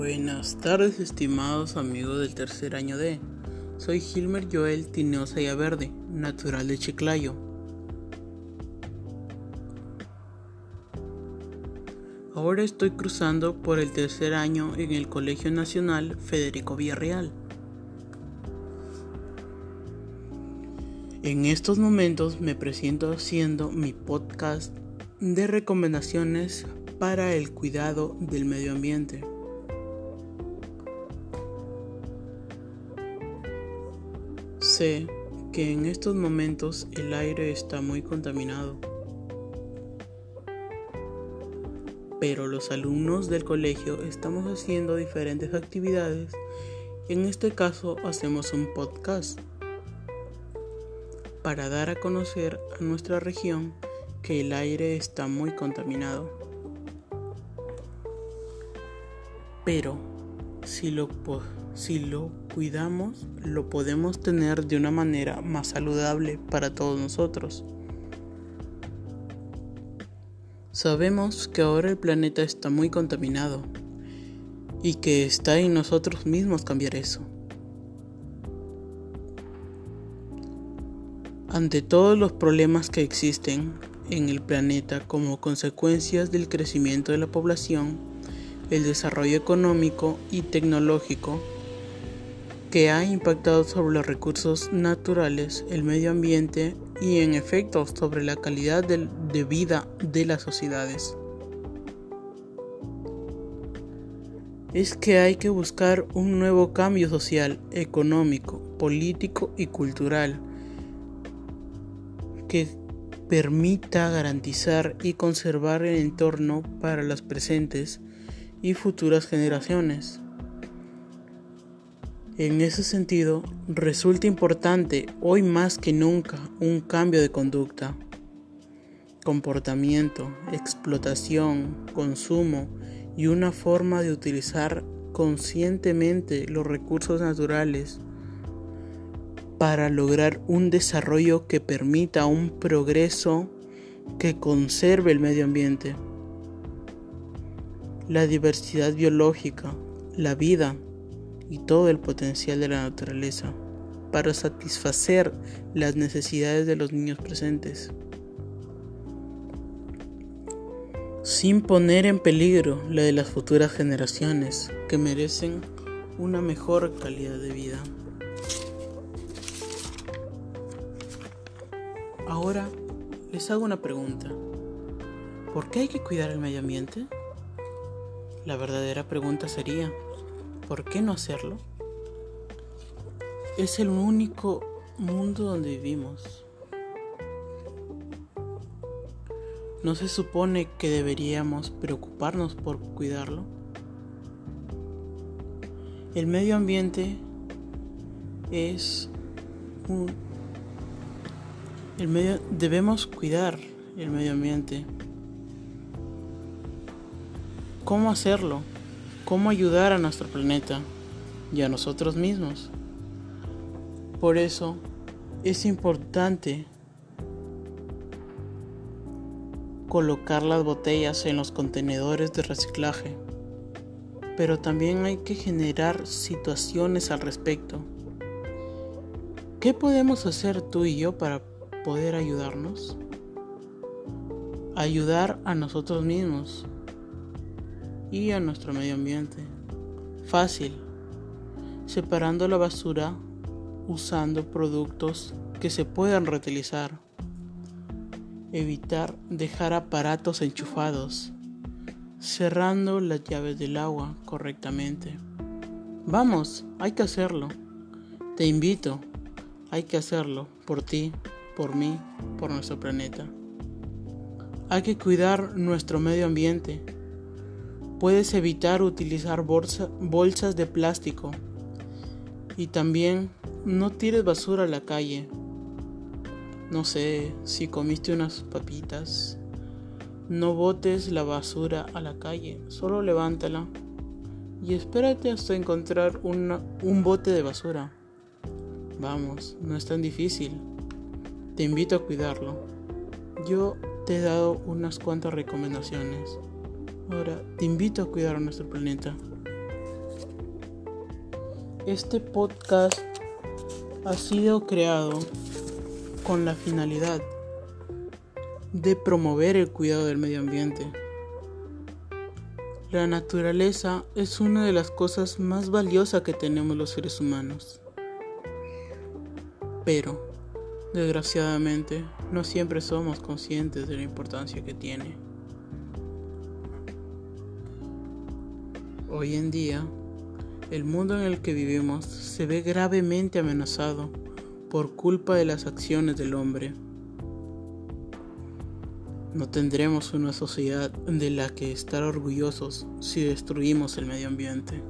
Buenas tardes, estimados amigos del tercer año D. Soy Gilmer Joel Tinosa Verde, natural de Chiclayo. Ahora estoy cruzando por el tercer año en el Colegio Nacional Federico Villarreal. En estos momentos me presento haciendo mi podcast de recomendaciones para el cuidado del medio ambiente. Sé que en estos momentos el aire está muy contaminado, pero los alumnos del colegio estamos haciendo diferentes actividades. En este caso hacemos un podcast para dar a conocer a nuestra región que el aire está muy contaminado. Pero si lo, si lo cuidamos, lo podemos tener de una manera más saludable para todos nosotros. Sabemos que ahora el planeta está muy contaminado y que está en nosotros mismos cambiar eso. Ante todos los problemas que existen en el planeta como consecuencias del crecimiento de la población, el desarrollo económico y tecnológico que ha impactado sobre los recursos naturales, el medio ambiente y en efecto sobre la calidad de, vida de las sociedades. Es que hay que buscar un nuevo cambio social, económico, político y cultural que permita garantizar y conservar el entorno para las presentes y futuras generaciones. En ese sentido, resulta importante hoy más que nunca un cambio de conducta, comportamiento, explotación, consumo y una forma de utilizar conscientemente los recursos naturales para lograr un desarrollo que permita un progreso que conserve el medio ambiente, la diversidad biológica, la vida, y todo el potencial de la naturaleza para satisfacer las necesidades de los niños presentes, sin poner en peligro la de las futuras generaciones que merecen una mejor calidad de vida. Ahora les hago una pregunta. ¿Por qué hay que cuidar el medio ambiente? La verdadera pregunta sería, ¿por qué no hacerlo? Es el único mundo donde vivimos. ¿No se supone que deberíamos preocuparnos por cuidarlo? El medio ambiente es un... El medio, debemos cuidar el medio ambiente. ¿Cómo hacerlo? cómo ayudar a nuestro planeta y a nosotros mismos. Por eso es importante colocar las botellas en los contenedores de reciclaje, pero también hay que generar situaciones al respecto. ¿Qué podemos hacer tú y yo para poder ayudarnos? Ayudar a nosotros mismos y a nuestro medio ambiente. Fácil. Separando la basura usando productos que se puedan reutilizar. Evitar dejar aparatos enchufados. Cerrando las llaves del agua correctamente. Vamos, hay que hacerlo. Te invito, hay que hacerlo por ti, por mí, por nuestro planeta. Hay que cuidar nuestro medio ambiente Puedes evitar utilizar bolsas de plástico y también no tires basura a la calle. No sé, si comiste unas papitas, no botes la basura a la calle, solo levántala y espérate hasta encontrar un bote de basura. Vamos, no es tan difícil. Te invito a cuidarlo. Yo te he dado unas cuantas recomendaciones. Ahora, te invito a cuidar a nuestro planeta. Este podcast ha sido creado con la finalidad de promover el cuidado del medio ambiente. La naturaleza es una de las cosas más valiosas que tenemos los seres humanos. Pero, desgraciadamente, no siempre somos conscientes de la importancia que tiene. Hoy en día, el mundo en el que vivimos se ve gravemente amenazado por culpa de las acciones del hombre. No tendremos una sociedad de la que estar orgullosos si destruimos el medio ambiente.